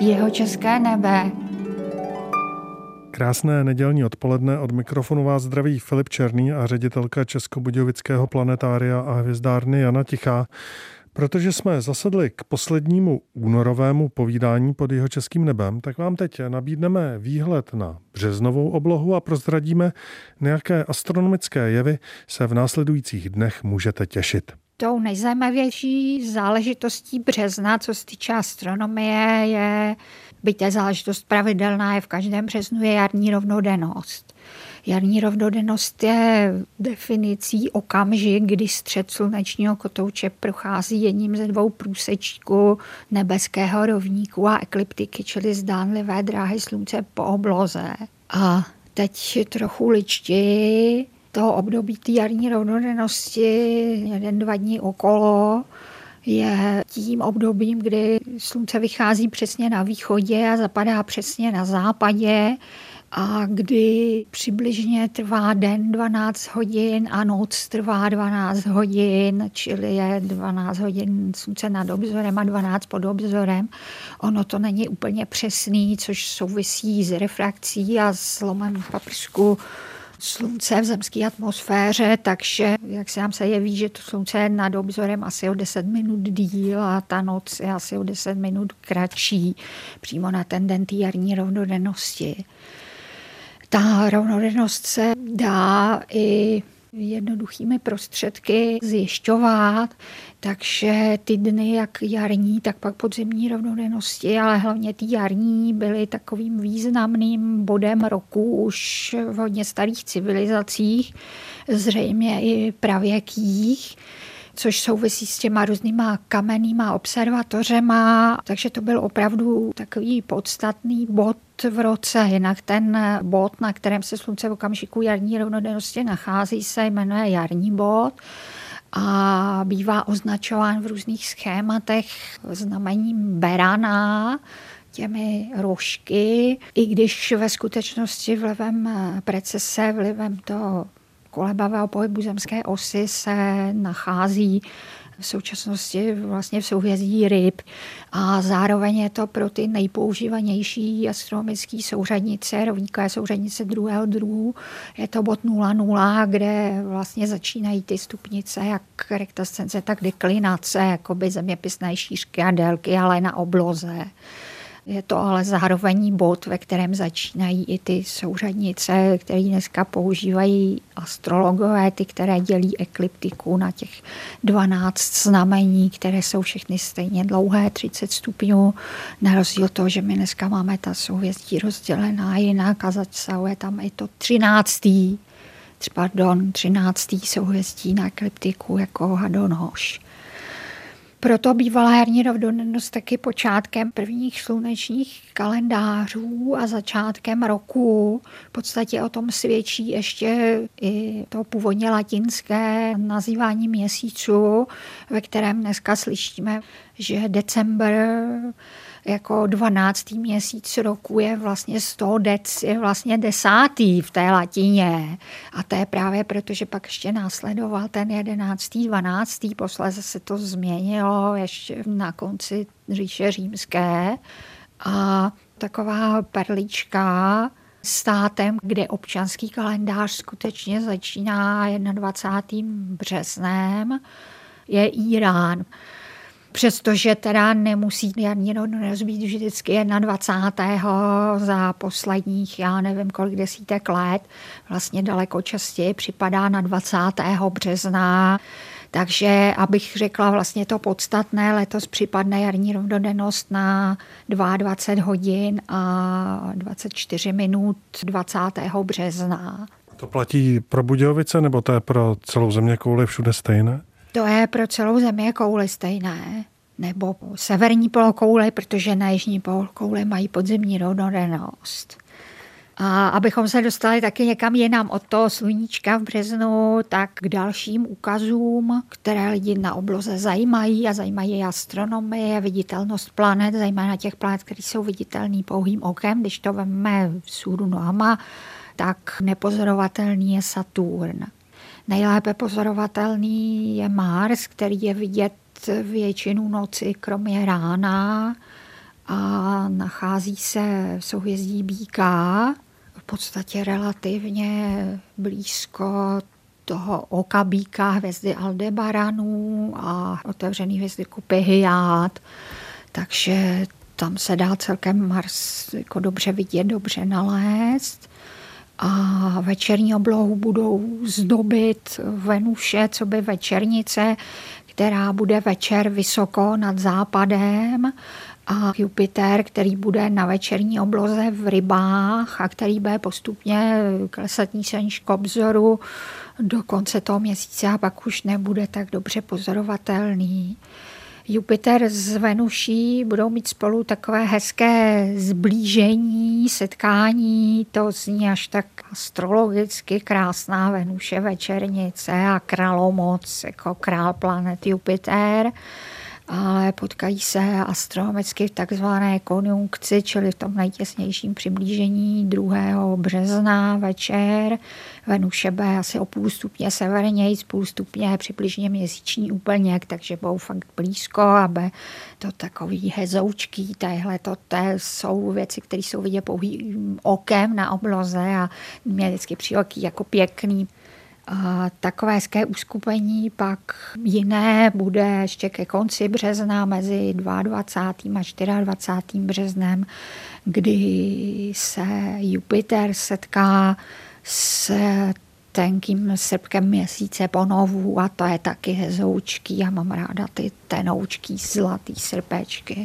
Jeho české nebe. Krásné nedělní odpoledne od mikrofonu vás zdraví Filip Černý a ředitelka Českobudějovického planetária a hvězdárny Jana Tichá. Protože jsme zasedli k poslednímu únorovému povídání pod jeho českým nebem, tak vám teď nabídneme výhled na březnovou oblohu a prozradíme, na jaké astronomické jevy se v následujících dnech můžete těšit. Tou nejzajímavější záležitostí března, co se týče astronomie, je, byť je záležitost pravidelná, je v každém březnu, je jarní rovnodennost. Jarní rovnodennost je definicí okamžik, kdy střed slunečního kotouče prochází jedním ze dvou průsečků nebeského rovníku a ekliptiky, čili zdánlivé dráhy slunce po obloze. A teď trochu ličti toho období té jarní rovnodennosti, jeden, dva dní okolo, je tím obdobím, kdy slunce vychází přesně na východě a zapadá přesně na západě a kdy přibližně trvá den 12 hodin a noc trvá 12 hodin, čili je 12 hodin slunce nad obzorem a 12 pod obzorem. Ono to není úplně přesný, což souvisí s refrakcí a s lomem paprsku slunce v zemské atmosféře, takže jak se nám se jeví, že to slunce je nad obzorem asi o 10 minut díl a ta noc je asi o 10 minut kratší přímo na ten den té jarní rovnodennosti. Ta rovnodennost se dá i jednoduchými prostředky zjišťovat, takže ty dny, jak jarní, tak pak podzimní rovnodennosti, ale hlavně ty jarní byly takovým významným bodem roku už v hodně starých civilizacích, zřejmě i pravěkých což souvisí s těma různýma kamennýma observatořema, takže to byl opravdu takový podstatný bod v roce. Jinak ten bod, na kterém se slunce v okamžiku jarní rovnodennosti nachází, se jmenuje jarní bod a bývá označován v různých schématech znamením berana, těmi rožky, i když ve skutečnosti vlivem precese, vlivem toho kolebavého pohybu zemské osy se nachází v současnosti vlastně v souhvězdí ryb a zároveň je to pro ty nejpoužívanější astronomické souřadnice, rovníkové souřadnice druhého druhu, je to bod 00, kde vlastně začínají ty stupnice, jak rektascence, tak deklinace, jakoby zeměpisné šířky a délky, ale na obloze. Je to ale zároveň bod, ve kterém začínají i ty souřadnice, které dneska používají astrologové, ty, které dělí ekliptiku na těch 12 znamení, které jsou všechny stejně dlouhé, 30 stupňů, na rozdíl toho, že my dneska máme ta souhvězdí rozdělená jinak a zasahuje tam i to 13. Pardon, 13. souhvězdí na ekliptiku jako hadonož. Proto bývala jarní rovnodennost taky počátkem prvních slunečních kalendářů a začátkem roku. V podstatě o tom svědčí ještě i to původně latinské nazývání měsíců, ve kterém dneska slyšíme, že december jako 12. měsíc roku je vlastně 100 dec, je vlastně desátý v té latině. A to je právě proto, že pak ještě následoval ten 11. 12. posléze se to změnilo ještě na konci říše římské. A taková perlička, státem, kde občanský kalendář skutečně začíná 21. březnem, je Irán přestože teda nemusí ani rozbít vždycky 21. za posledních, já nevím kolik desítek let, vlastně daleko častěji připadá na 20. března. Takže abych řekla vlastně to podstatné, letos připadne jarní rovnodennost na 22 hodin a 24 minut 20. března. To platí pro Budějovice nebo to je pro celou země kouli všude stejné? To je pro celou zemi kouli stejné. Nebo severní polokoule, protože na jižní polokoule mají podzemní rovnodennost. A abychom se dostali taky někam jinam od toho sluníčka v březnu, tak k dalším ukazům, které lidi na obloze zajímají a zajímají astronomie, viditelnost planet, zejména těch planet, které jsou viditelné pouhým okem, když to veme v sůru nohama, tak nepozorovatelný je Saturn. Nejlépe pozorovatelný je Mars, který je vidět většinu noci, kromě rána. a nachází se v souhvězdí Bíka, v podstatě relativně blízko toho oka Bíka, hvězdy Aldebaranů a otevřený hvězdy kupy Hyát. Takže tam se dá celkem Mars jako dobře vidět, dobře nalézt. A večerní oblohu budou zdobit Venuše, co by večernice, která bude večer vysoko nad západem a Jupiter, který bude na večerní obloze v rybách a který bude postupně klesat níž k obzoru do konce toho měsíce a pak už nebude tak dobře pozorovatelný. Jupiter s Venuší budou mít spolu takové hezké zblížení, setkání, to zní až tak astrologicky krásná Venuše večernice a králomoc jako král planet Jupiter ale potkají se astronomicky v takzvané konjunkci, čili v tom nejtěsnějším přiblížení 2. března večer. Venuše bude asi o půl stupně severněji, půl stupně přibližně měsíční úplněk, takže budou fakt blízko, aby to takový hezoučký, tadyhle to, to jsou věci, které jsou vidět pouhým okem na obloze a mě vždycky přijde jako pěkný takové hezké uskupení pak jiné bude ještě ke konci března mezi 22. a 24. březnem, kdy se Jupiter setká s tenkým srpkem měsíce ponovu a to je taky hezoučký. Já mám ráda ty tenoučký zlatý srpečky.